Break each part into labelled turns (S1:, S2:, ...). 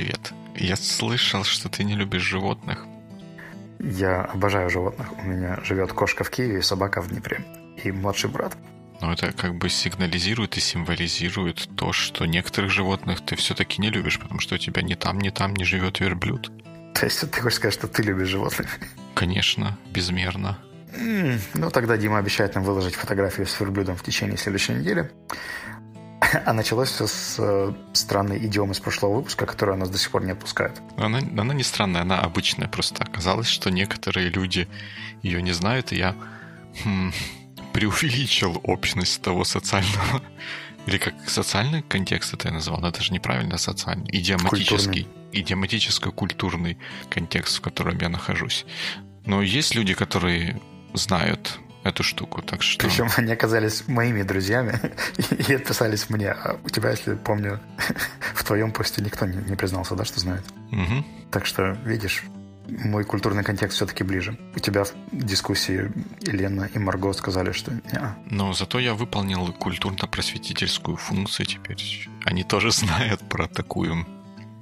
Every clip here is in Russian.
S1: привет. Я слышал, что ты не любишь животных.
S2: Я обожаю животных. У меня живет кошка в Киеве и собака в Днепре. И младший брат.
S1: Но это как бы сигнализирует и символизирует то, что некоторых животных ты все-таки не любишь, потому что у тебя ни там, ни там не живет верблюд.
S2: То есть ты хочешь сказать, что ты любишь животных?
S1: Конечно, безмерно.
S2: Ну, тогда Дима обещает нам выложить фотографию с верблюдом в течение следующей недели. А началось все с э, странной идиомы из прошлого выпуска, которую нас до сих пор не отпускает.
S1: Она, она не странная, она обычная. Просто оказалось, что некоторые люди ее не знают, и я хм, преувеличил общность того социального... Или как социальный контекст это я назвал, но это же неправильно социальный. Идиоматический. Культурный. Идиоматическо-культурный контекст, в котором я нахожусь. Но есть люди, которые знают эту штуку, так что...
S2: Причем они оказались моими друзьями и отписались мне. А у тебя, если помню, в твоем посте никто не, не признался, да, что знает?
S1: Угу.
S2: Так что, видишь, мой культурный контекст все-таки ближе. У тебя в дискуссии Елена и Марго сказали, что не.
S1: Но зато я выполнил культурно-просветительскую функцию теперь. Они тоже знают про такую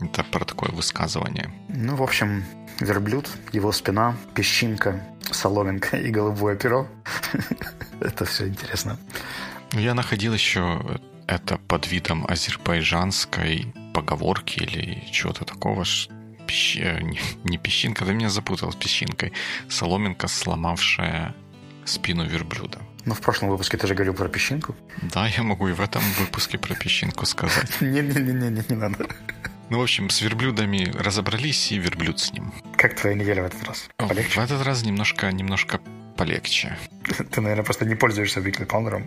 S1: это про такое высказывание.
S2: Ну, в общем, верблюд, его спина, песчинка, соломинка и голубое перо. Это все интересно.
S1: Я находил еще это под видом азербайджанской поговорки или чего-то такого. Э, не песчинка, ты меня запутал с песчинкой. Соломинка, сломавшая спину верблюда.
S2: Ну, в прошлом выпуске ты же говорил про песчинку.
S1: Да, я могу и в этом выпуске про песчинку сказать.
S2: Не-не-не, не надо.
S1: Ну, в общем, с верблюдами разобрались, и верблюд с ним.
S2: Как твоя неделя в этот раз?
S1: Полегче? В этот раз немножко, немножко полегче.
S2: Ты, наверное, просто не пользуешься weekly планером.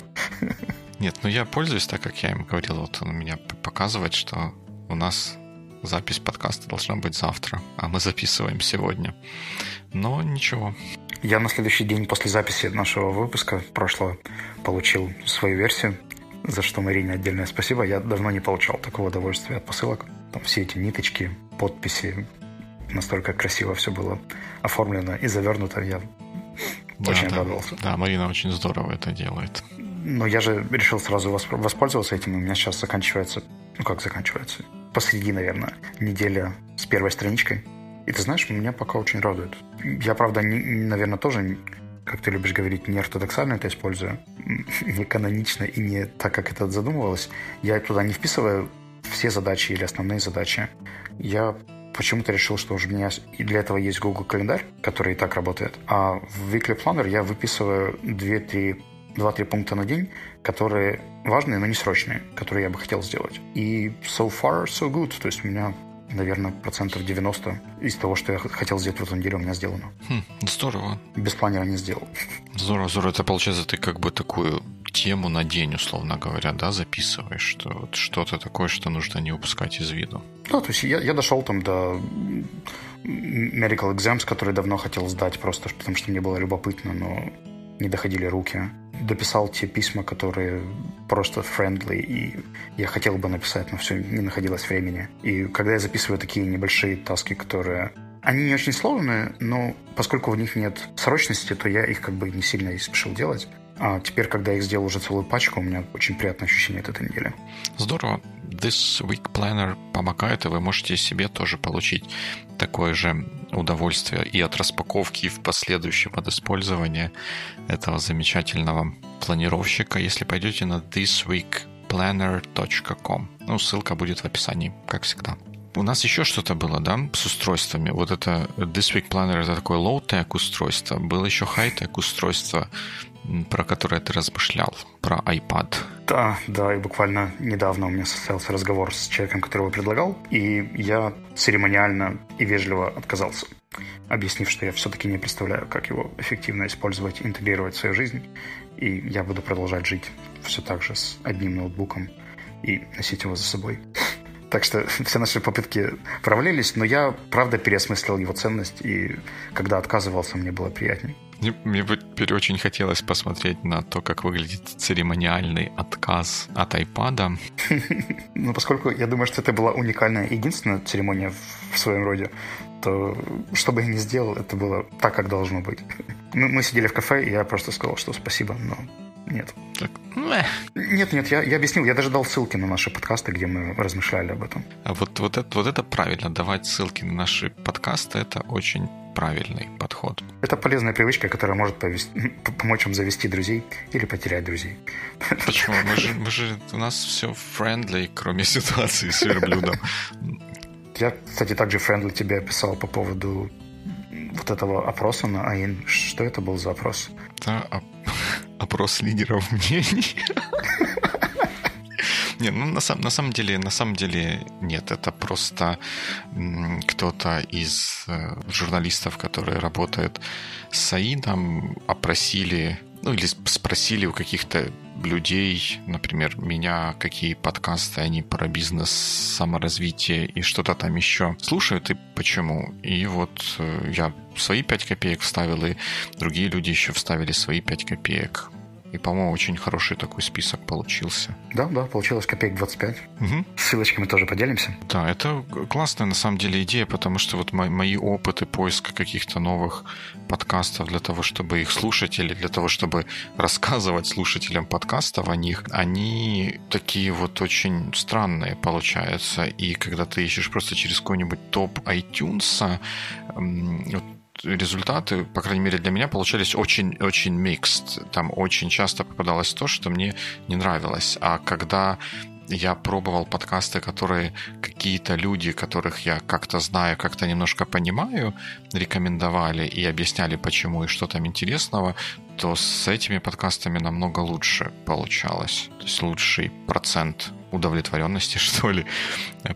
S1: Нет, ну я пользуюсь, так как я им говорил, вот он у меня показывает, что у нас запись подкаста должна быть завтра, а мы записываем сегодня. Но ничего.
S2: Я на следующий день после записи нашего выпуска прошлого получил свою версию, за что Марине отдельное спасибо. Я давно не получал такого удовольствия от посылок. Там все эти ниточки, подписи, настолько красиво все было оформлено и завернуто. Я да, очень
S1: да,
S2: радовался.
S1: Да, Марина очень здорово это делает.
S2: Но я же решил сразу воспользоваться этим, у меня сейчас заканчивается... Ну, как заканчивается? Посреди, наверное, неделя с первой страничкой. И ты знаешь, меня пока очень радует. Я, правда, не, наверное, тоже, как ты любишь говорить, не ортодоксально это использую, не канонично и не так, как это задумывалось. Я туда не вписываю все задачи или основные задачи. Я почему-то решил, что уже у меня и для этого есть Google календарь, который и так работает. А в Weekly Planner я выписываю 2-3 2-3 пункта на день, которые важные, но не срочные, которые я бы хотел сделать. И so far, so good. То есть у меня наверное, процентов 90 из того, что я хотел сделать в эту неделю, у меня сделано.
S1: Хм, здорово.
S2: Без планера не сделал.
S1: Здорово, здорово. Это получается, ты как бы такую тему на день, условно говоря, да, записываешь, что вот что-то такое, что нужно не упускать из виду.
S2: Да, то есть я, я дошел там до medical exams, которые давно хотел сдать, просто потому что мне было любопытно, но не доходили руки дописал те письма, которые просто friendly, и я хотел бы написать, но все, не находилось времени. И когда я записываю такие небольшие таски, которые они не очень сложные, но поскольку в них нет срочности, то я их как бы не сильно и спешил делать. А теперь, когда я их сделал уже целую пачку, у меня очень приятное ощущение от этой недели.
S1: Здорово. This Week Planner помогает, и вы можете себе тоже получить такое же удовольствие и от распаковки, и в последующем от использования этого замечательного планировщика, если пойдете на thisweekplanner.com. Ну, ссылка будет в описании, как всегда. У нас еще что-то было, да, с устройствами. Вот это This Week Planner это такое low-tech устройство. Было еще high-tech устройство про которое ты размышлял, про iPad.
S2: Да, да, и буквально недавно у меня состоялся разговор с человеком, который его предлагал, и я церемониально и вежливо отказался, объяснив, что я все-таки не представляю, как его эффективно использовать, интегрировать в свою жизнь, и я буду продолжать жить все так же с одним ноутбуком и носить его за собой. Так что все наши попытки провалились, но я, правда, переосмыслил его ценность, и когда отказывался, мне было приятнее.
S1: Мне, мне бы теперь очень хотелось посмотреть на то, как выглядит церемониальный отказ от iPad.
S2: Ну, поскольку я думаю, что это была уникальная, единственная церемония в своем роде, то что бы я ни сделал, это было так, как должно быть. Мы, мы сидели в кафе, и я просто сказал, что спасибо, но Нет.
S1: Так,
S2: Нет, нет, я, я объяснил, я даже дал ссылки на наши подкасты, где мы размышляли об этом.
S1: А вот, вот, это, вот это правильно, давать ссылки на наши подкасты, это очень правильный подход.
S2: Это полезная привычка, которая может повести, помочь вам завести друзей или потерять друзей.
S1: Почему? Мы же, мы же, у нас все friendly, кроме ситуации с верблюдом.
S2: Я, кстати, также friendly тебе писал по поводу вот этого опроса на AIN. Что это был за опрос?
S1: Это опрос лидеров мнений. Не, ну на, сам, на самом деле, на самом деле нет, это просто кто-то из э, журналистов, которые работают с Аином, опросили, ну или спросили у каких-то людей, например, меня, какие подкасты они про бизнес, саморазвитие и что-то там еще слушают и почему. И вот э, я свои 5 копеек вставил, и другие люди еще вставили свои 5 копеек. И, по-моему, очень хороший такой список получился.
S2: Да, да, получилось копеек 25.
S1: Угу.
S2: Ссылочками тоже поделимся.
S1: Да, это классная на самом деле идея, потому что вот мои опыты поиска каких-то новых подкастов для того, чтобы их слушать или для того, чтобы рассказывать слушателям подкастов о них, они такие вот очень странные получаются. И когда ты ищешь просто через какой-нибудь топ iTunes, вот результаты, по крайней мере для меня, получались очень-очень mixed. Там очень часто попадалось то, что мне не нравилось. А когда я пробовал подкасты, которые какие-то люди, которых я как-то знаю, как-то немножко понимаю, рекомендовали и объясняли, почему и что там интересного, то с этими подкастами намного лучше получалось. То есть лучший процент удовлетворенности, что ли,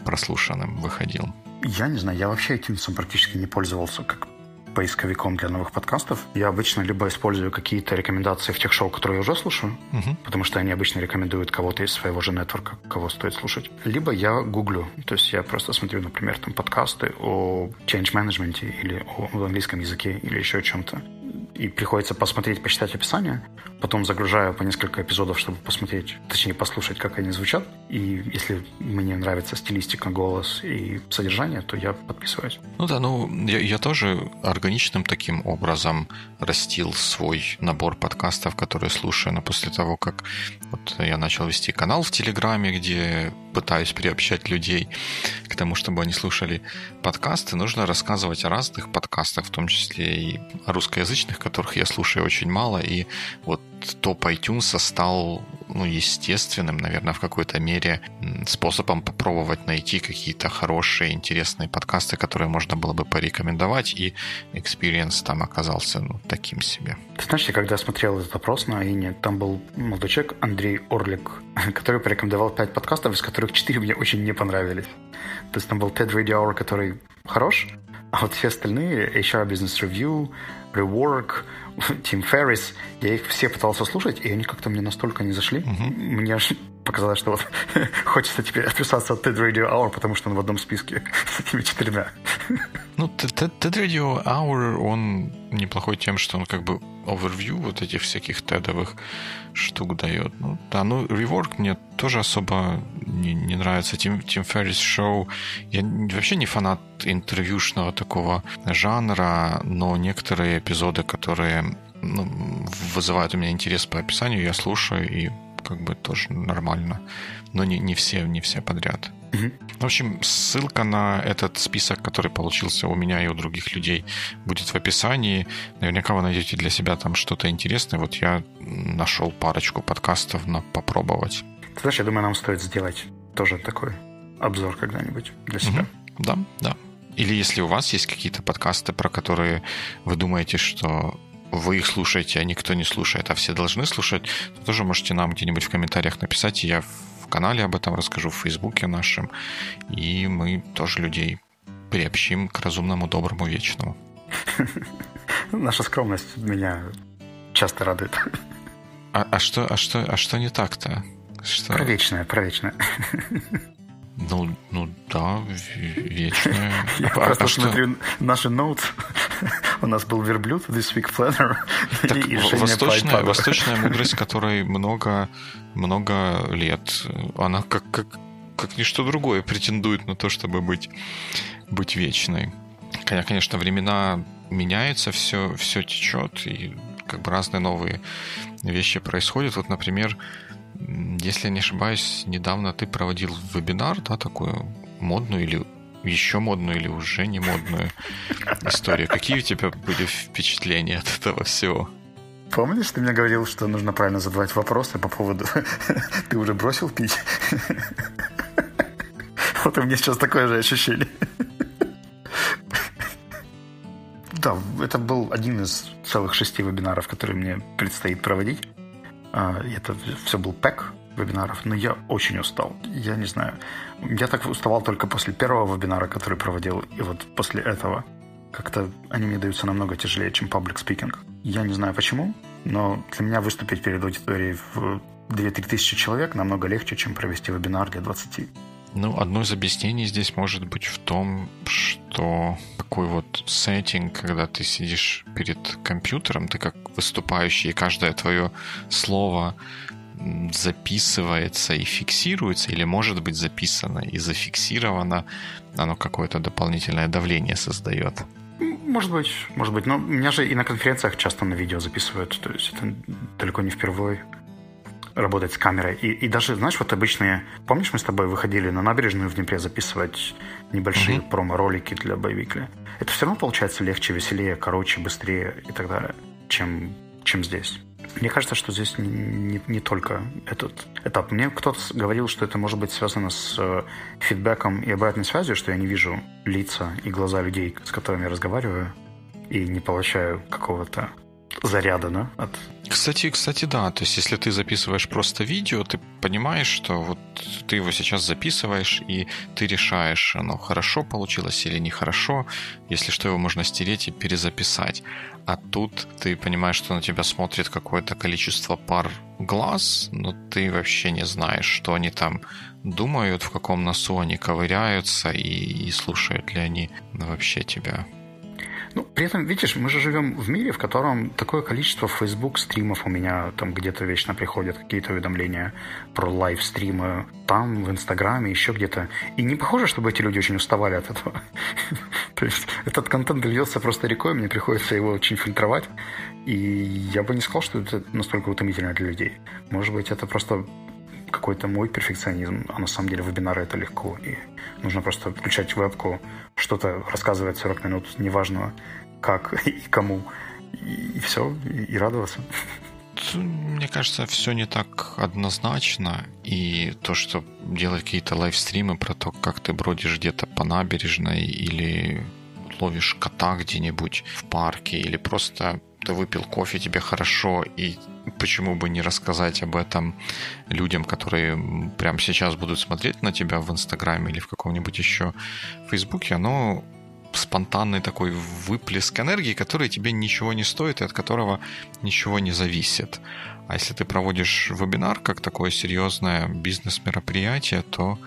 S1: прослушанным выходил.
S2: Я не знаю, я вообще iTunes практически не пользовался как поисковиком для новых подкастов. Я обычно либо использую какие-то рекомендации в тех шоу, которые я уже слушаю, угу. потому что они обычно рекомендуют кого-то из своего же нетворка, кого стоит слушать. Либо я гуглю, то есть я просто смотрю, например, там подкасты о change management или о английском языке или еще о чем-то и приходится посмотреть, почитать описание. Потом загружаю по несколько эпизодов, чтобы посмотреть, точнее послушать, как они звучат. И если мне нравится стилистика, голос и содержание, то я подписываюсь.
S1: Ну да, ну я, я тоже органичным таким образом растил свой набор подкастов, которые слушаю. Но после того, как вот я начал вести канал в Телеграме, где пытаюсь приобщать людей к тому, чтобы они слушали подкасты, нужно рассказывать о разных подкастах, в том числе и о русскоязычных, которых я слушаю очень мало, и вот топ iTunes стал, ну, естественным, наверное, в какой-то мере способом попробовать найти какие-то хорошие, интересные подкасты, которые можно было бы порекомендовать, и experience там оказался, ну, таким себе.
S2: Ты знаешь, я когда смотрел этот опрос на Ине, там был молодой человек Андрей Орлик, который порекомендовал пять подкастов, из которых четыре мне очень не понравились. То есть там был TED Radio Hour, который хорош, а вот все остальные, HR Business Review, Rework, Тим Феррис, я их все пытался слушать, и они как-то мне настолько не зашли. Угу. Мне аж показалось, что вот хочется теперь отписаться от TED Radio Hour, потому что он в одном списке с этими четырьмя.
S1: Ну, TED Radio Hour, он неплохой тем, что он как бы overview вот этих всяких тедовых штук дает. Ну, да, ну, Rework мне тоже особо не, не нравится. Тим, Тим Феррис шоу. Я вообще не фанат интервьюшного такого жанра, но некоторые эпизоды, которые ну, вызывают у меня интерес по описанию, я слушаю и как бы тоже нормально. Но не, не все, не все подряд. В общем, ссылка на этот список, который получился у меня и у других людей, будет в описании. Наверняка вы найдете для себя там что-то интересное. Вот я нашел парочку подкастов на попробовать.
S2: Ты знаешь, я думаю, нам стоит сделать тоже такой обзор когда-нибудь для себя. Угу.
S1: Да, да. Или если у вас есть какие-то подкасты, про которые вы думаете, что вы их слушаете, а никто не слушает, а все должны слушать, то тоже можете нам где-нибудь в комментариях написать, и я в канале об этом расскажу, в Фейсбуке нашем, и мы тоже людей приобщим к разумному, доброму, вечному.
S2: Наша скромность меня часто радует.
S1: А, а, что, а, что, а что не так-то?
S2: Что... Про вечное, про вечное.
S1: Ну, ну да, вечное.
S2: Я а, просто а смотрю что? наши ноут. У нас был верблюд, This Week Planner.
S1: Так, и восточная, восточная мудрость, которой много, много лет, она как, как, как ничто другое претендует на то, чтобы быть, быть вечной. Конечно, времена меняются, все, все течет, и как бы разные новые вещи происходят. Вот, например, если я не ошибаюсь, недавно ты проводил вебинар, да, такую модную или еще модную или уже не модную историю. Какие у тебя были впечатления от этого всего?
S2: Помнишь, ты мне говорил, что нужно правильно задавать вопросы по поводу «ты уже бросил пить?» Вот у меня сейчас такое же ощущение. Да, это был один из целых шести вебинаров, которые мне предстоит проводить. А, это все был пэк вебинаров, но я очень устал. Я не знаю. Я так уставал только после первого вебинара, который проводил, и вот после этого как-то они мне даются намного тяжелее, чем паблик спикинг. Я не знаю почему, но для меня выступить перед аудиторией в 2-3 тысячи человек намного легче, чем провести вебинар для 20.
S1: Ну, одно из объяснений здесь может быть в том, что такой вот сеттинг, когда ты сидишь перед компьютером, ты как выступающий, и каждое твое слово записывается и фиксируется, или может быть записано и зафиксировано, оно какое-то дополнительное давление создает.
S2: Может быть, может быть. Но меня же и на конференциях часто на видео записывают. То есть это далеко не впервые работать с камерой. И, и даже, знаешь, вот обычные... Помнишь, мы с тобой выходили на набережную в Днепре записывать небольшие mm-hmm. промо-ролики для боевикля? Это все равно получается легче, веселее, короче, быстрее и так далее, чем, чем здесь. Мне кажется, что здесь не, не, не только этот этап. Мне кто-то говорил, что это может быть связано с э, фидбэком и обратной связью, что я не вижу лица и глаза людей, с которыми я разговариваю, и не получаю какого-то заряда, да, от
S1: кстати, кстати, да. То есть, если ты записываешь просто видео, ты понимаешь, что вот ты его сейчас записываешь, и ты решаешь, оно хорошо получилось или нехорошо. Если что, его можно стереть и перезаписать. А тут ты понимаешь, что на тебя смотрит какое-то количество пар глаз, но ты вообще не знаешь, что они там думают, в каком носу они ковыряются и, и слушают ли они вообще тебя.
S2: Ну, при этом, видишь, мы же живем в мире, в котором такое количество Facebook стримов у меня там где-то вечно приходят какие-то уведомления про лайв-стримы, там, в Инстаграме, еще где-то. И не похоже, чтобы эти люди очень уставали от этого. То есть этот контент льется просто рекой, мне приходится его очень фильтровать. И я бы не сказал, что это настолько утомительно для людей. Может быть, это просто какой-то мой перфекционизм, а на самом деле вебинары это легко. И нужно просто включать вебку, что-то рассказывать 40 минут, неважно как и кому, и, все, и радоваться.
S1: Мне кажется, все не так однозначно. И то, что делать какие-то лайвстримы про то, как ты бродишь где-то по набережной или ловишь кота где-нибудь в парке, или просто ты выпил кофе, тебе хорошо, и почему бы не рассказать об этом людям, которые прямо сейчас будут смотреть на тебя в Инстаграме или в каком-нибудь еще Фейсбуке, оно спонтанный такой выплеск энергии, который тебе ничего не стоит и от которого ничего не зависит. А если ты проводишь вебинар как такое серьезное бизнес-мероприятие, то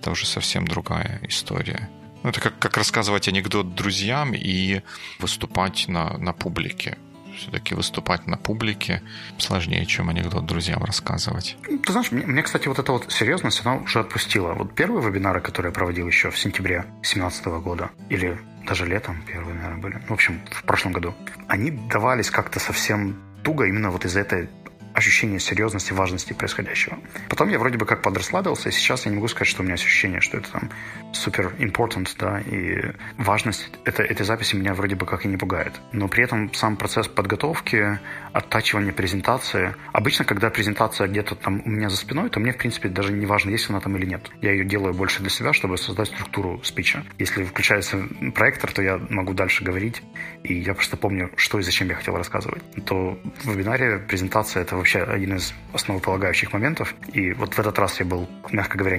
S1: это уже совсем другая история. Ну, это как, как рассказывать анекдот друзьям и выступать на, на публике все-таки выступать на публике сложнее, чем анекдот друзьям рассказывать.
S2: Ты знаешь, мне, мне, кстати, вот эта вот серьезность, она уже отпустила. Вот первые вебинары, которые я проводил еще в сентябре 2017 года, или даже летом первые, наверное, были, ну, в общем, в прошлом году, они давались как-то совсем туго именно вот из-за этой ощущение серьезности, важности происходящего. Потом я вроде бы как подрасслабился, и сейчас я не могу сказать, что у меня ощущение, что это там супер important, да, и важность это, этой записи меня вроде бы как и не пугает. Но при этом сам процесс подготовки, оттачивания презентации, обычно, когда презентация где-то там у меня за спиной, то мне, в принципе, даже не важно, есть она там или нет. Я ее делаю больше для себя, чтобы создать структуру спича. Если включается проектор, то я могу дальше говорить, и я просто помню, что и зачем я хотел рассказывать. То в вебинаре презентация — это вообще один из основополагающих моментов. И вот в этот раз я был, мягко говоря,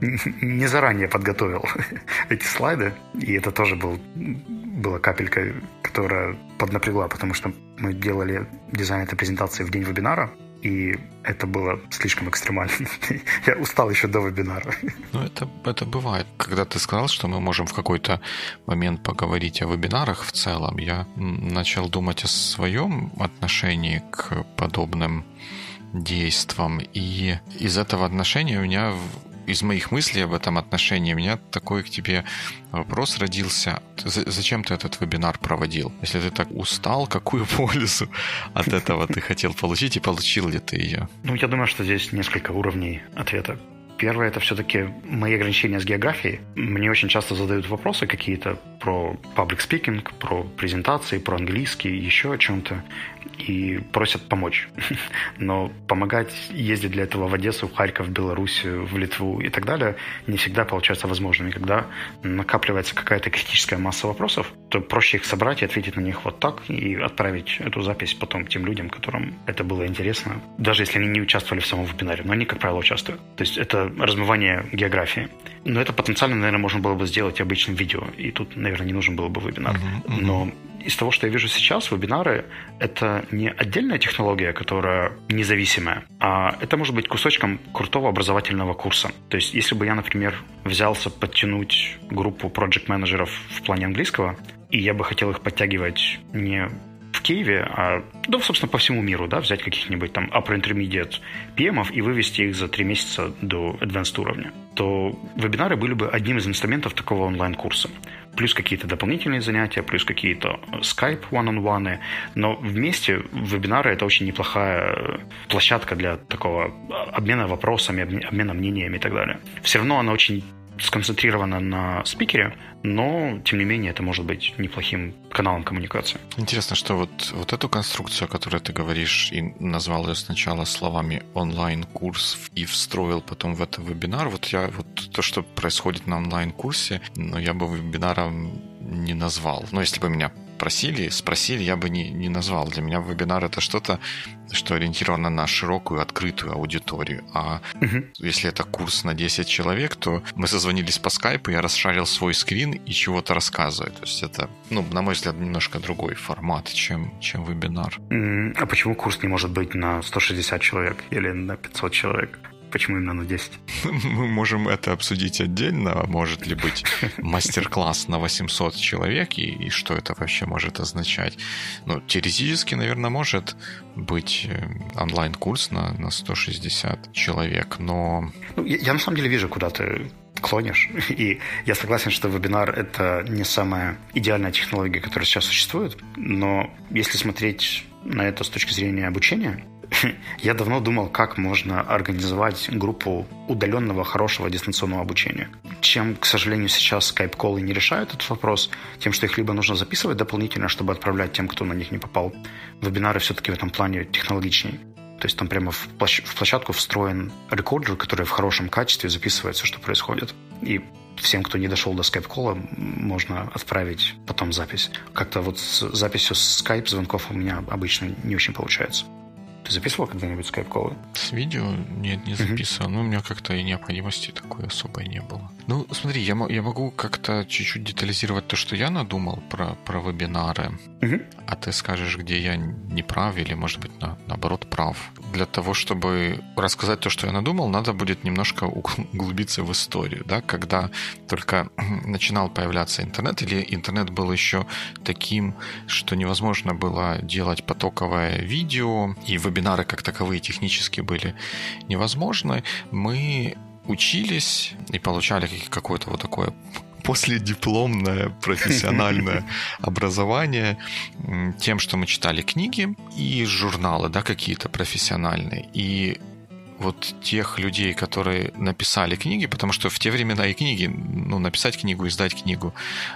S2: не заранее подготовил эти слайды. И это тоже был, была капелька, которая поднапрягла, потому что мы делали дизайн этой презентации в день вебинара, и это было слишком экстремально. Я устал еще до вебинара.
S1: Ну, это, это бывает. Когда ты сказал, что мы можем в какой-то момент поговорить о вебинарах в целом, я начал думать о своем отношении к подобным действиям. И из этого отношения у меня из моих мыслей об этом отношении у меня такой к тебе вопрос родился. Зачем ты этот вебинар проводил? Если ты так устал, какую пользу от этого ты хотел получить и получил ли ты ее?
S2: Ну, я думаю, что здесь несколько уровней ответа. Первое – это все-таки мои ограничения с географией. Мне очень часто задают вопросы какие-то про public speaking, про презентации, про английский, еще о чем-то и просят помочь. Но помогать ездить для этого в Одессу, в Харьков, в Белоруссию, в Литву и так далее не всегда получается возможным. И когда накапливается какая-то критическая масса вопросов, то проще их собрать и ответить на них вот так и отправить эту запись потом тем людям, которым это было интересно, даже если они не участвовали в самом вебинаре. Но они, как правило, участвуют. То есть это размывание географии. Но это потенциально, наверное, можно было бы сделать обычным видео. И тут, наверное, не нужен был бы вебинар. Но из того, что я вижу сейчас, вебинары — это не отдельная технология, которая независимая, а это может быть кусочком крутого образовательного курса. То есть, если бы я, например, взялся подтянуть группу проект-менеджеров в плане английского, и я бы хотел их подтягивать не в Киеве, а, ну, собственно, по всему миру, да, взять каких-нибудь там upper intermediate PM и вывести их за три месяца до advanced уровня, то вебинары были бы одним из инструментов такого онлайн-курса. Плюс какие-то дополнительные занятия, плюс какие-то Skype one-on-one, но вместе вебинары это очень неплохая площадка для такого обмена вопросами, обмена мнениями и так далее. Все равно она очень сконцентрирована на спикере, но, тем не менее, это может быть неплохим каналом коммуникации.
S1: Интересно, что вот, вот эту конструкцию, о которой ты говоришь, и назвал ее сначала словами онлайн-курс и встроил потом в это вебинар, вот я вот то, что происходит на онлайн-курсе, но я бы вебинаром не назвал. Но если бы меня просили, спросили, я бы не, не назвал. Для меня вебинар это что-то, что ориентировано на широкую, открытую аудиторию. А угу. если это курс на 10 человек, то мы созвонились по скайпу, я расшарил свой скрин и чего-то рассказываю. То есть это, ну, на мой взгляд, немножко другой формат, чем, чем вебинар.
S2: А почему курс не может быть на 160 человек или на 500 человек? Почему именно на 10?
S1: Мы можем это обсудить отдельно. Может ли быть мастер-класс на 800 человек и, и что это вообще может означать? Ну, теоретически, наверное, может быть э, онлайн-курс на, на 160 человек, но...
S2: Ну, я, я на самом деле вижу, куда ты клонишь. И я согласен, что вебинар — это не самая идеальная технология, которая сейчас существует. Но если смотреть на это с точки зрения обучения, я давно думал, как можно организовать группу удаленного хорошего дистанционного обучения. Чем, к сожалению, сейчас скайп-колы не решают этот вопрос, тем, что их либо нужно записывать дополнительно, чтобы отправлять тем, кто на них не попал. Вебинары все-таки в этом плане технологичнее. То есть там прямо в, площ- в площадку встроен рекордер, который в хорошем качестве записывает все, что происходит. И всем, кто не дошел до скайп-кола, можно отправить потом запись. Как-то вот с записью скайп-звонков у меня обычно не очень получается. Ты записывал когда-нибудь скайп-колы?
S1: С видео? Нет, не записывал. Uh-huh. Ну, у меня как-то и необходимости такой особой не было. Ну, смотри, я, я могу как-то чуть-чуть детализировать то, что я надумал про, про вебинары, uh-huh. а ты скажешь, где я не прав или, может быть, на, наоборот, прав. Для того, чтобы рассказать то, что я надумал, надо будет немножко углубиться в историю, да, когда только начинал появляться интернет, или интернет был еще таким, что невозможно было делать потоковое видео, и вебинары как таковые технически были невозможны, мы учились и получали какое-то вот такое последипломное профессиональное образование тем, что мы читали книги и журналы, да, какие-то профессиональные. И вот тех людей, которые написали книги, потому что в те времена и книги, ну, написать книгу, издать книгу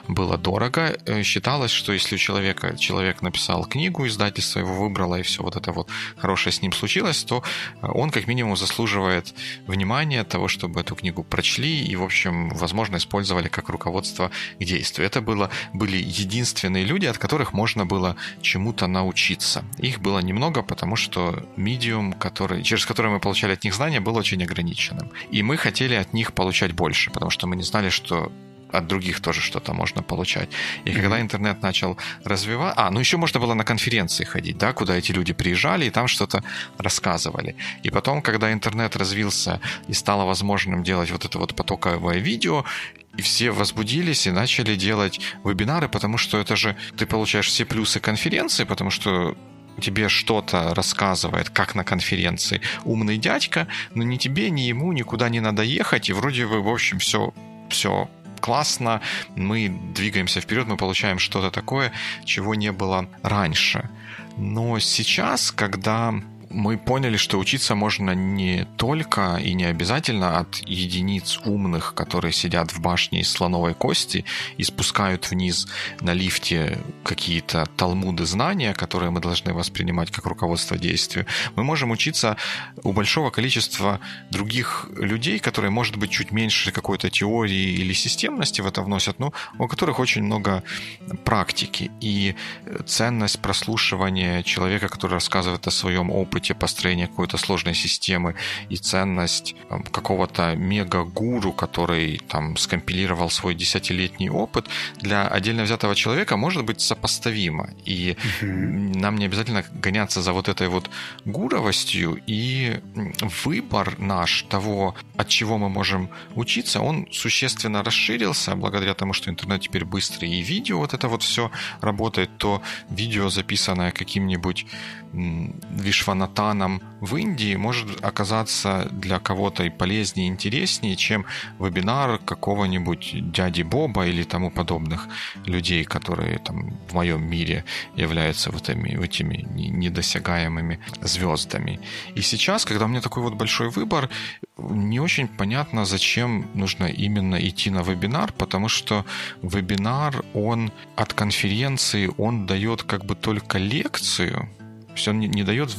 S1: было дорого. Э, считалось, что если у человека, человек написал книгу, издательство его выбрало, и все вот это вот хорошее с ним случилось, то э, он как минимум заслуживает внимания того, чтобы эту книгу прочли и, в общем, возможно, использовали как руководство к действию. Это было, были единственные люди, от которых можно было чему-то научиться. Их было немного, потому что медиум, который, через который мы получали получали от них знания, был очень ограниченным. И мы хотели от них получать больше, потому что мы не знали, что от других тоже что-то можно получать. И mm-hmm. когда интернет начал развиваться... А, ну еще можно было на конференции ходить, да, куда эти люди приезжали и там что-то рассказывали. И потом, когда интернет развился и стало возможным делать вот это вот потоковое видео, и все возбудились и начали делать вебинары, потому что это же ты получаешь все плюсы конференции, потому что тебе что-то рассказывает, как на конференции, умный дядька, но ни тебе, ни ему никуда не надо ехать, и вроде бы, в общем, все, все классно, мы двигаемся вперед, мы получаем что-то такое, чего не было раньше. Но сейчас, когда мы поняли, что учиться можно не только и не обязательно от единиц умных, которые сидят в башне из слоновой кости и спускают вниз на лифте какие-то талмуды знания, которые мы должны воспринимать как руководство действию. Мы можем учиться у большого количества других людей, которые, может быть, чуть меньше какой-то теории или системности в это вносят, но у которых очень много практики. И ценность прослушивания человека, который рассказывает о своем опыте, опыте построения какой-то сложной системы и ценность какого-то мега-гуру, который там скомпилировал свой десятилетний опыт, для отдельно взятого человека может быть сопоставимо. И нам не обязательно гоняться за вот этой вот гуровостью, и выбор наш того, от чего мы можем учиться, он существенно расширился благодаря тому, что интернет теперь быстрый, и видео вот это вот все работает, то видео, записанное каким-нибудь Вишванатаном в Индии может оказаться для кого-то и полезнее, и интереснее, чем вебинар какого-нибудь дяди Боба или тому подобных людей, которые там в моем мире являются вот этими, этими недосягаемыми звездами. И сейчас, когда у меня такой вот большой выбор, не очень понятно, зачем нужно именно идти на вебинар, потому что вебинар, он от конференции, он дает как бы только лекцию, то есть он не, не дает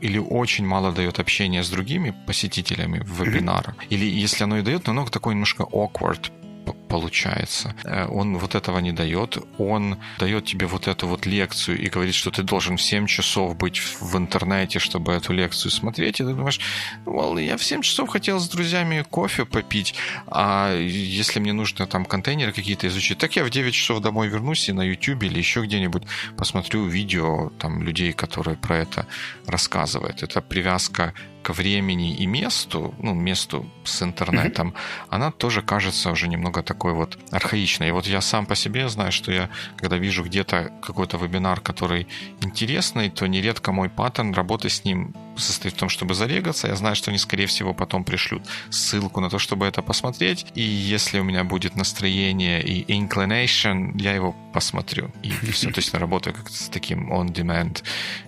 S1: или очень мало дает общения с другими посетителями вебинара. Или если оно и дает, но оно такое немножко awkward получается. Э, он вот этого не дает. Он дает тебе вот эту вот лекцию и говорит, что ты должен в 7 часов быть в интернете, чтобы эту лекцию смотреть. И ты думаешь, well, я в 7 часов хотел с друзьями кофе попить, а если мне нужно там контейнеры какие-то изучить, так я в 9 часов домой вернусь и на YouTube или еще где-нибудь посмотрю видео там людей, которые про это рассказывают. Это привязка к времени и месту, ну, месту с интернетом, mm-hmm. она тоже кажется уже немного такой вот архаичной. И вот я сам по себе знаю, что я, когда вижу где-то какой-то вебинар, который интересный, то нередко мой паттерн работы с ним состоит в том, чтобы зарегаться. Я знаю, что они, скорее всего, потом пришлют ссылку на то, чтобы это посмотреть. И если у меня будет настроение и inclination, я его посмотрю. И, все. То есть я работаю как с таким on-demand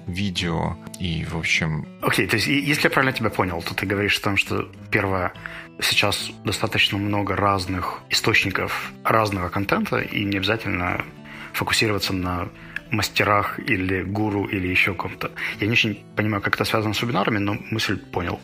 S1: видео. И, в общем...
S2: Окей, okay, то есть если я правильно тебя понял, то ты говоришь о том, что первое, сейчас достаточно много разных источников разного контента, и не обязательно фокусироваться на мастерах или гуру или еще ком-то. Я не очень понимаю, как это связано с вебинарами, но мысль понял.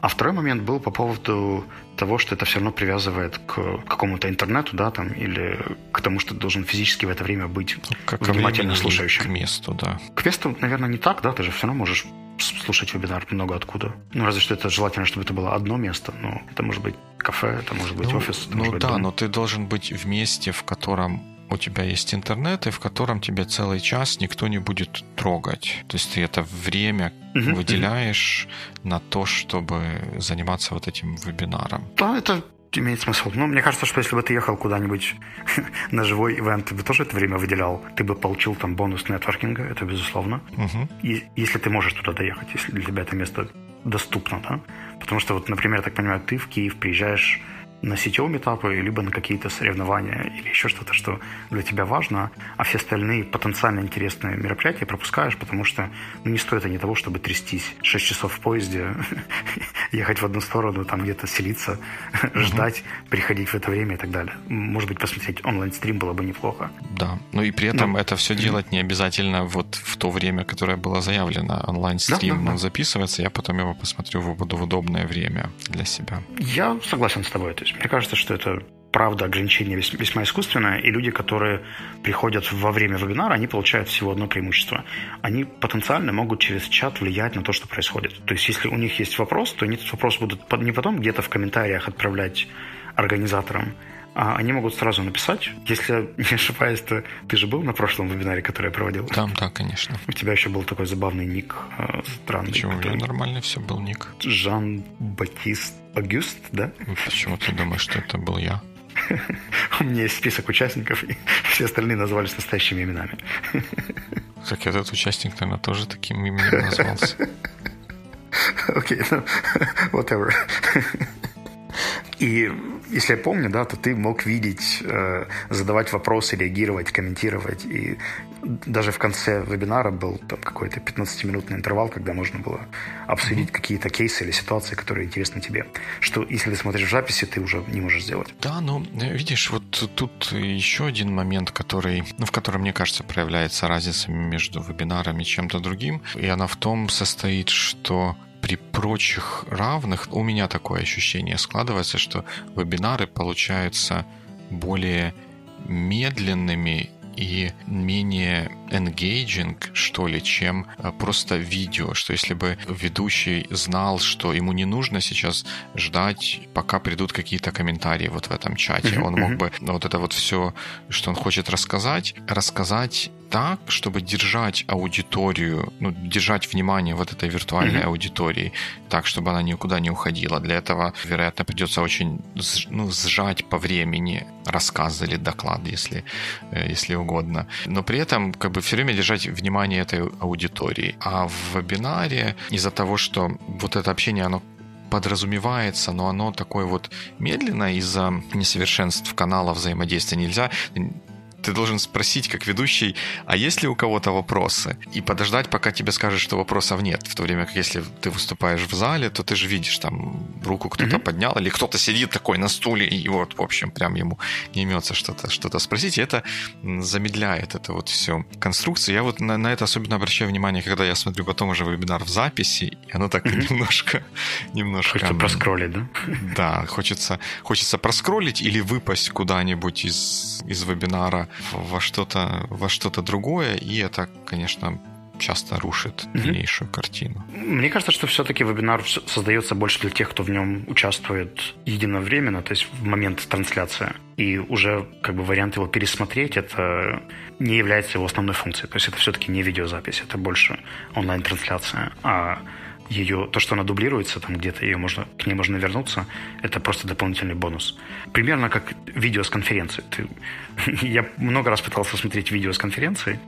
S2: А второй момент был по поводу того, что это все равно привязывает к какому-то интернету, да, там, или к тому, что ты должен физически в это время быть ну, как внимательно слушающим.
S1: К месту, да.
S2: К месту, наверное, не так, да, ты же все равно можешь слушать вебинар много откуда. Ну, разве что это желательно, чтобы это было одно место. Ну, это может быть кафе, это может быть
S1: ну,
S2: офис.
S1: ну
S2: быть
S1: да,
S2: дом.
S1: но ты должен быть в месте, в котором у тебя есть интернет, и в котором тебе целый час никто не будет трогать. То есть ты это время выделяешь на то, чтобы заниматься вот этим вебинаром.
S2: Да, это имеет смысл. Но мне кажется, что если бы ты ехал куда-нибудь на живой ивент, ты бы тоже это время выделял, ты бы получил там бонус нетворкинга, это безусловно. Uh-huh. И если ты можешь туда доехать, если для тебя это место доступно, да? Потому что вот, например, я так понимаю, ты в Киев приезжаешь на сетевом этапы, либо на какие-то соревнования или еще что-то, что для тебя важно, а все остальные потенциально интересные мероприятия пропускаешь, потому что ну, не стоит они того, чтобы трястись 6 часов в поезде, ехать в одну сторону, там где-то селиться, ждать, приходить в это время и так далее. Может быть, посмотреть онлайн-стрим было бы неплохо.
S1: Да, ну и при этом это все делать не обязательно вот в то время, которое было заявлено. Онлайн-стрим, он записывается, я потом его посмотрю в удобное время для себя.
S2: Я согласен с тобой. То есть мне кажется, что это правда ограничение весьма искусственное, и люди, которые приходят во время вебинара, они получают всего одно преимущество. Они потенциально могут через чат влиять на то, что происходит. То есть, если у них есть вопрос, то они этот вопрос будут не потом где-то в комментариях отправлять организаторам, а они могут сразу написать. Если не ошибаюсь, то ты же был на прошлом вебинаре, который я проводил?
S1: Там, да, конечно.
S2: У тебя еще был такой забавный ник э, странный.
S1: Почему? Который... нормально все был ник.
S2: Жан-Батист Агюст, да?
S1: Почему ты думаешь, что это был я?
S2: У меня есть список участников, и все остальные назывались настоящими именами.
S1: Как этот участник, наверное, тоже таким именем назвался.
S2: Окей, ну, whatever. И если я помню, да, то ты мог видеть, э, задавать вопросы, реагировать, комментировать. И даже в конце вебинара был там какой-то 15-минутный интервал, когда можно было обсудить mm-hmm. какие-то кейсы или ситуации, которые интересны тебе. Что, если ты смотришь в записи, ты уже не можешь сделать.
S1: Да, ну, видишь, вот тут еще один момент, который, ну, в котором, мне кажется, проявляется разница между вебинарами и чем-то другим. И она в том состоит, что при прочих равных у меня такое ощущение складывается, что вебинары получаются более медленными и менее engaging, что ли, чем э, просто видео, что если бы ведущий знал, что ему не нужно сейчас ждать, пока придут какие-то комментарии вот в этом чате, он мог бы вот это вот все, что он хочет рассказать, рассказать так, чтобы держать аудиторию, ну, держать внимание вот этой виртуальной mm-hmm. аудитории, так, чтобы она никуда не уходила. Для этого, вероятно, придется очень ну, сжать по времени рассказ или доклад, если, э, если угодно. Но при этом как бы все время держать внимание этой аудитории. А в вебинаре из-за того, что вот это общение, оно подразумевается, но оно такое вот медленное из-за несовершенств канала взаимодействия. Нельзя ты должен спросить как ведущий, а есть ли у кого-то вопросы? И подождать, пока тебе скажут, что вопросов нет. В то время как если ты выступаешь в зале, то ты же видишь, там руку кто-то mm-hmm. поднял, или кто-то сидит такой на стуле, и вот, в общем, прям ему не имется что-то что спросить. И это замедляет это вот все конструкцию. Я вот на, на это особенно обращаю внимание, когда я смотрю потом уже вебинар в записи, и оно так mm-hmm. немножко... немножко
S2: хочется проскроллить, да?
S1: Да, хочется, хочется проскролить или выпасть куда-нибудь из, из вебинара во что-то во что-то другое, и это, конечно, часто рушит дальнейшую mm-hmm. картину.
S2: Мне кажется, что все-таки вебинар создается больше для тех, кто в нем участвует единовременно, то есть в момент трансляции. И уже как бы вариант его пересмотреть, это не является его основной функцией. То есть это все-таки не видеозапись, это больше онлайн-трансляция. А ее, то, что она дублируется, там где-то ее можно, к ней можно вернуться, это просто дополнительный бонус. Примерно как видео с конференции. Ты, я много раз пытался смотреть видео с конференции,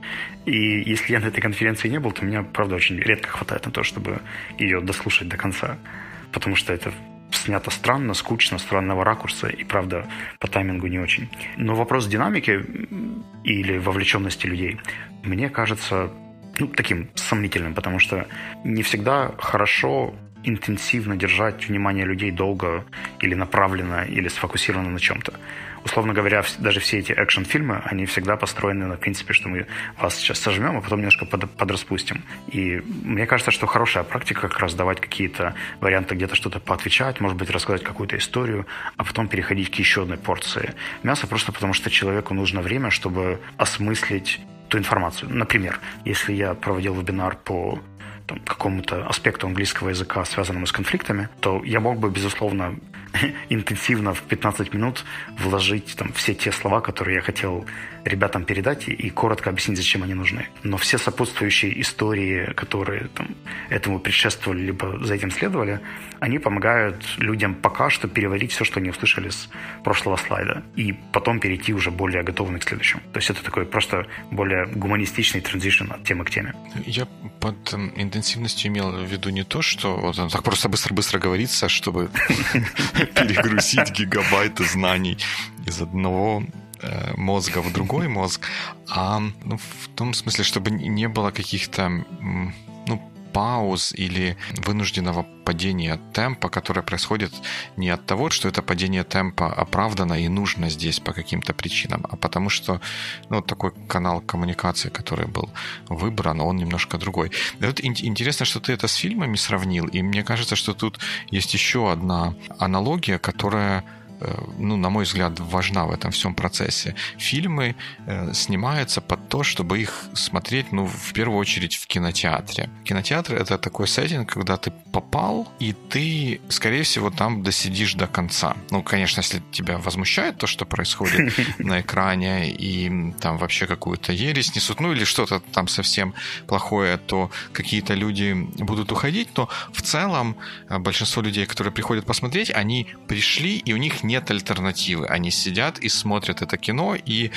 S2: и если я на этой конференции не был, то меня, правда, очень редко хватает на то, чтобы ее дослушать до конца. Потому что это снято странно, скучно, странного ракурса и, правда, по таймингу не очень. Но вопрос динамики или вовлеченности людей, мне кажется, ну, таким сомнительным, потому что не всегда хорошо интенсивно держать внимание людей долго или направленно, или сфокусировано на чем-то. Условно говоря, даже все эти экшн-фильмы, они всегда построены на принципе, что мы вас сейчас сожмем, а потом немножко под, подраспустим. И мне кажется, что хорошая практика как раз давать какие-то варианты, где-то что-то поотвечать, может быть, рассказать какую-то историю, а потом переходить к еще одной порции мяса, просто потому что человеку нужно время, чтобы осмыслить ту информацию. Например, если я проводил вебинар по там, какому-то аспекту английского языка, связанному с конфликтами, то я мог бы, безусловно, интенсивно в 15 минут вложить там все те слова, которые я хотел ребятам передать и, коротко объяснить, зачем они нужны. Но все сопутствующие истории, которые там, этому предшествовали, либо за этим следовали, они помогают людям пока что переварить все, что они услышали с прошлого слайда, и потом перейти уже более готовыми к следующему. То есть это такой просто более гуманистичный транзишн от темы к теме.
S1: Я под эм, интенсивностью имел в виду не то, что вот он так просто быстро-быстро говорится, чтобы перегрузить гигабайты знаний из одного мозга в другой мозг, а ну, в том смысле, чтобы не было каких-то ну, пауз или вынужденного падения темпа, которое происходит не от того, что это падение темпа оправдано и нужно здесь по каким-то причинам, а потому что ну, такой канал коммуникации, который был выбран, он немножко другой. И вот интересно, что ты это с фильмами сравнил, и мне кажется, что тут есть еще одна аналогия, которая Э, ну, на мой взгляд, важна в этом всем процессе. Фильмы э, снимаются под то, чтобы их смотреть, ну, в первую очередь в кинотеатре. Кинотеатр — это такой сеттинг, когда ты попал, и ты, скорее всего, там досидишь до конца. Ну, конечно, если тебя возмущает то, что происходит на экране, и там вообще какую-то ересь несут, ну, или что-то там совсем плохое, то какие-то люди будут уходить, но в целом э, большинство людей, которые приходят посмотреть, они пришли, и у них нет альтернативы. Они сидят и смотрят это кино, и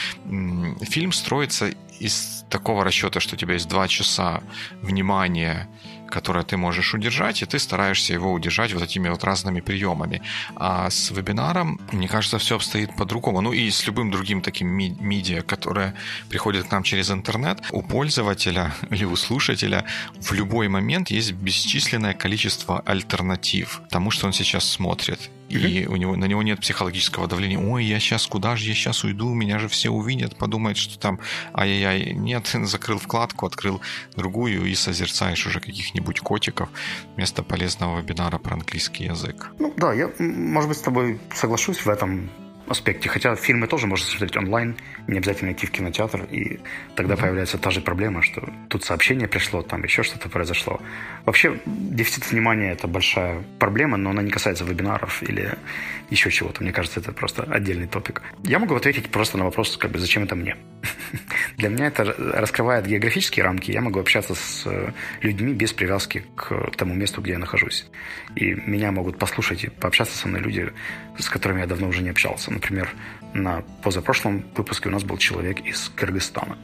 S1: фильм строится из такого расчета, что у тебя есть два часа внимания которое ты можешь удержать, и ты стараешься его удержать вот этими вот разными приемами. А с вебинаром, мне кажется, все обстоит по-другому. Ну и с любым другим таким ми- медиа, которое приходит к нам через интернет, у пользователя или у слушателя в любой момент есть бесчисленное количество альтернатив тому, что он сейчас смотрит и у него, на него нет психологического давления. Ой, я сейчас, куда же я сейчас уйду, меня же все увидят, подумают, что там, ай-яй-яй, нет, закрыл вкладку, открыл другую и созерцаешь уже каких-нибудь котиков вместо полезного вебинара про английский язык.
S2: Ну да, я, может быть, с тобой соглашусь в этом аспекте. Хотя фильмы тоже можно смотреть онлайн, не обязательно идти в кинотеатр, и тогда mm-hmm. появляется та же проблема, что тут сообщение пришло, там еще что-то произошло. Вообще, дефицит внимания – это большая проблема, но она не касается вебинаров или еще чего-то. Мне кажется, это просто отдельный топик. Я могу ответить просто на вопрос, как бы, зачем это мне? Для меня это раскрывает географические рамки. Я могу общаться с людьми без привязки к тому месту, где я нахожусь. И меня могут послушать и пообщаться со мной люди, с которыми я давно уже не общался. Например, на позапрошлом выпуске у нас был человек из Кыргызстана.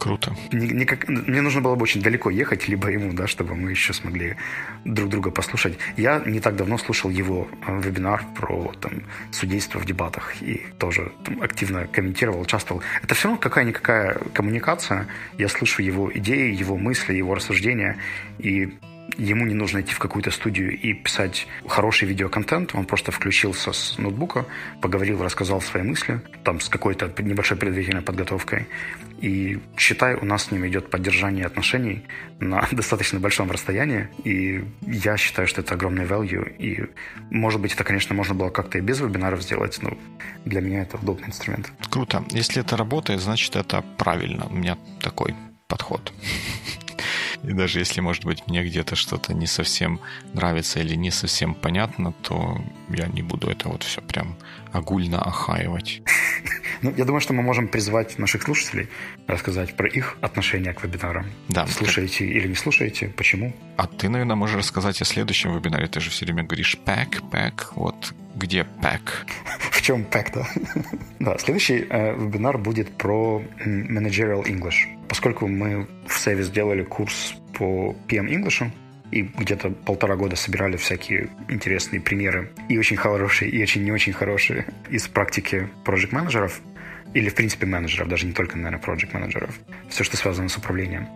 S1: Круто.
S2: Никак, мне нужно было бы очень далеко ехать, либо ему, да, чтобы мы еще смогли друг друга послушать. Я не так давно слушал его э, вебинар про там, судейство в дебатах и тоже там, активно комментировал, участвовал. Это все равно какая-никакая коммуникация. Я слышу его идеи, его мысли, его рассуждения, и ему не нужно идти в какую-то студию и писать хороший видеоконтент, он просто включился с ноутбука, поговорил, рассказал свои мысли, там с какой-то небольшой предварительной подготовкой. И считай, у нас с ним идет поддержание отношений на достаточно большом расстоянии, и я считаю, что это огромный value, и может быть это, конечно, можно было как-то и без вебинаров сделать, но для меня это удобный инструмент.
S1: Круто. Если это работает, значит это правильно. У меня такой подход. И даже если, может быть, мне где-то что-то не совсем нравится или не совсем понятно, то я не буду это вот все прям огульно охаивать.
S2: Ну, я думаю, что мы можем призвать наших слушателей рассказать про их отношение к вебинарам.
S1: Да.
S2: Слушаете или не слушаете, почему?
S1: А ты, наверное, можешь рассказать о следующем вебинаре. Ты же все время говоришь пэк, пэк. Вот где пэк?
S2: В чем пэк-то? да, следующий э, вебинар будет про Managerial English. Поскольку мы в Севе сделали курс по PM English, и где-то полтора года собирали всякие интересные примеры, и очень хорошие, и очень не очень хорошие из практики проект менеджеров или, в принципе, менеджеров, даже не только, наверное, проект менеджеров все, что связано с управлением,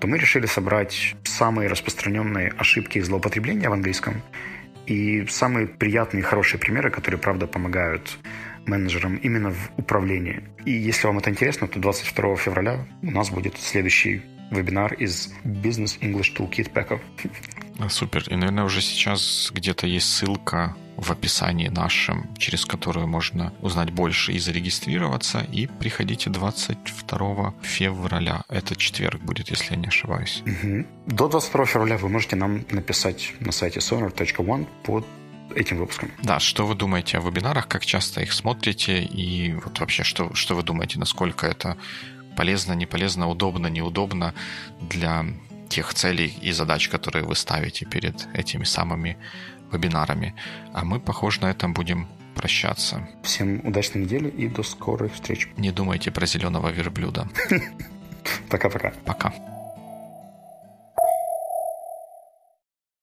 S2: то мы решили собрать самые распространенные ошибки и злоупотребления в английском и самые приятные и хорошие примеры, которые, правда, помогают менеджерам именно в управлении. И если вам это интересно, то 22 февраля у нас будет следующий вебинар из Business English Toolkit Pack.
S1: Супер. И, наверное, уже сейчас где-то есть ссылка в описании нашем, через которую можно узнать больше и зарегистрироваться. И приходите 22 февраля. Это четверг будет, если я не ошибаюсь.
S2: Угу. До 22 февраля вы можете нам написать на сайте sonar.one под этим выпуском.
S1: Да, что вы думаете о вебинарах, как часто их смотрите и вот вообще, что, что вы думаете, насколько это полезно, не полезно, удобно, неудобно для тех целей и задач, которые вы ставите перед этими самыми вебинарами. А мы, похоже, на этом будем прощаться.
S2: Всем удачной недели и до скорой встречи.
S1: Не думайте про зеленого верблюда.
S2: Пока-пока.
S1: Пока. -пока. Пока.